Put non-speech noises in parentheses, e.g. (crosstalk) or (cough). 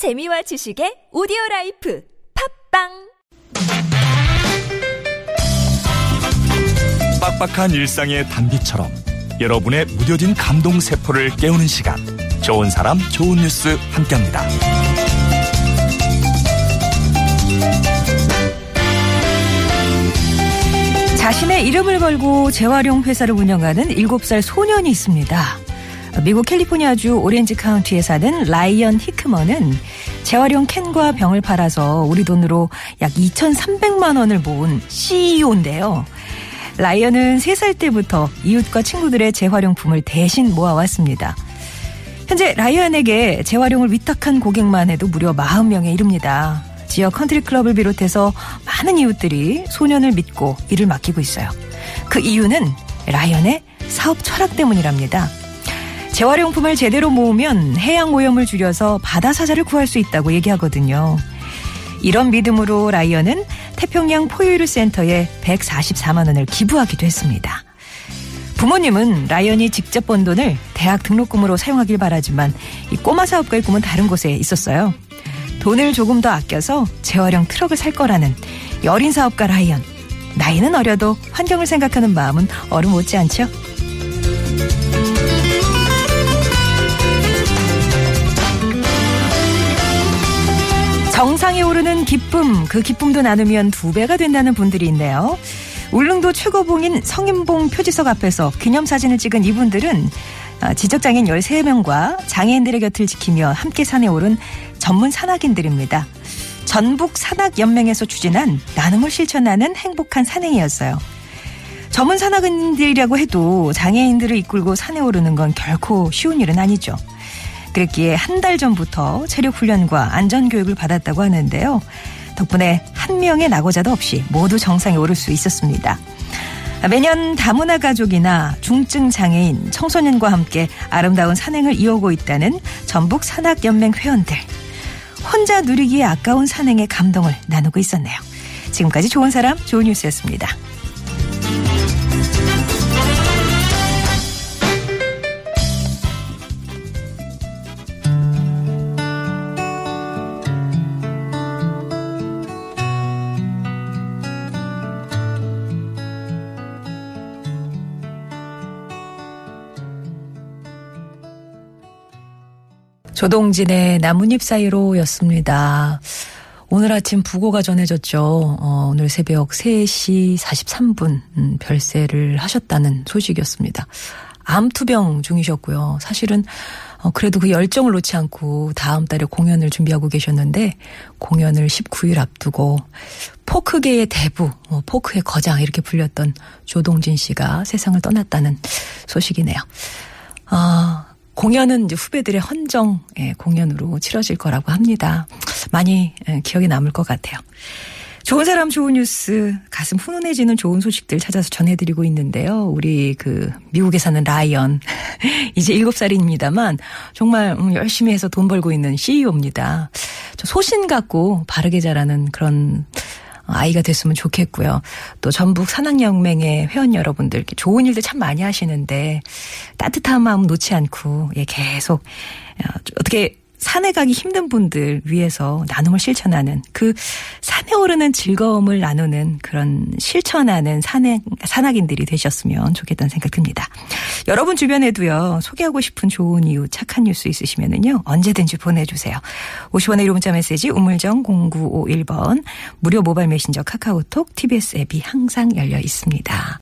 재미와 지식의 오디오 라이프 팟빵 빡빡한 일상의 단비처럼 여러분의 무뎌진 감동 세포를 깨우는 시간 좋은 사람 좋은 뉴스 함께합니다. 자신의 이름을 걸고 재활용 회사를 운영하는 7살 소년이 있습니다. 미국 캘리포니아주 오렌지 카운티에 사는 라이언 히크먼은 재활용 캔과 병을 팔아서 우리 돈으로 약 2,300만 원을 모은 CEO인데요. 라이언은 3살 때부터 이웃과 친구들의 재활용품을 대신 모아왔습니다. 현재 라이언에게 재활용을 위탁한 고객만 해도 무려 40명에 이릅니다. 지역 컨트리 클럽을 비롯해서 많은 이웃들이 소년을 믿고 일을 맡기고 있어요. 그 이유는 라이언의 사업 철학 때문이랍니다. 재활용품을 제대로 모으면 해양 오염을 줄여서 바다 사자를 구할 수 있다고 얘기하거든요. 이런 믿음으로 라이언은 태평양 포유류 센터에 144만 원을 기부하기도 했습니다. 부모님은 라이언이 직접 번 돈을 대학 등록금으로 사용하길 바라지만 이 꼬마 사업가의 꿈은 다른 곳에 있었어요. 돈을 조금 더 아껴서 재활용 트럭을 살 거라는 여린 사업가 라이언. 나이는 어려도 환경을 생각하는 마음은 어른 못지않죠? 상에 오르는 기쁨, 그 기쁨도 나누면 두 배가 된다는 분들이 있네요. 울릉도 최고봉인 성인봉 표지석 앞에서 기념사진을 찍은 이분들은 아, 지적장애인 13명과 장애인들의 곁을 지키며 함께 산에 오른 전문 산악인들입니다. 전북 산악연맹에서 추진한 나눔을 실천하는 행복한 산행이었어요. 전문 산악인들이라고 해도 장애인들을 이끌고 산에 오르는 건 결코 쉬운 일은 아니죠. 그랬기에 한 달 전부터 체력 훈련과 안전 교육을 받았다고 하는데요. 덕분에 한 명의 낙오자도 없이 모두 정상에 오를 수 있었습니다. 매년 다문화 가족이나 중증 장애인, 청소년과 함께 아름다운 산행을 이어오고 있다는 전북 산악연맹 회원들. 혼자 누리기에 아까운 산행의 감동을 나누고 있었네요. 지금까지 좋은 사람, 좋은 뉴스였습니다. 조동진의 나뭇잎 사이로였습니다. 오늘 아침 부고가 전해졌죠. 어, 오늘 새벽 3시 43분 음, 별세를 하셨다는 소식이었습니다. 암투병 중이셨고요. 사실은 어, 그래도 그 열정을 놓지 않고 다음 달에 공연을 준비하고 계셨는데 공연을 19일 앞두고 포크계의 대부, 어, 포크의 거장 이렇게 불렸던 조동진 씨가 세상을 떠났다는 소식이네요. 아, 공연은 이제 후배들의 헌정 예, 공연으로 치러질 거라고 합니다. 많이 예, 기억에 남을 것 같아요. 좋은 사람 좋은 뉴스 가슴 훈훈해지는 좋은 소식들 찾아서 전해드리고 있는데요. 우리 그 미국에 사는 라이언 (laughs) 이제 7살입니다만 정말 음, 열심히 해서 돈 벌고 있는 CEO입니다. 저 소신 갖고 바르게 자라는 그런 아이가 됐으면 좋겠고요. 또 전북 산악연맹의 회원 여러분들 좋은 일들 참 많이 하시는데 따뜻한 마음 놓지 않고 예 계속 어, 어떻게 산에 가기 힘든 분들 위해서 나눔을 실천하는 그 산에 오르는 즐거움을 나누는 그런 실천하는 산행, 산악인들이 되셨으면 좋겠다는 생각 듭니다. 여러분 주변에도요, 소개하고 싶은 좋은 이유, 착한 뉴스 있으시면은요, 언제든지 보내주세요. 50원의 1호 문자 메시지, 우물정 0951번, 무료 모바일 메신저 카카오톡, TBS 앱이 항상 열려 있습니다.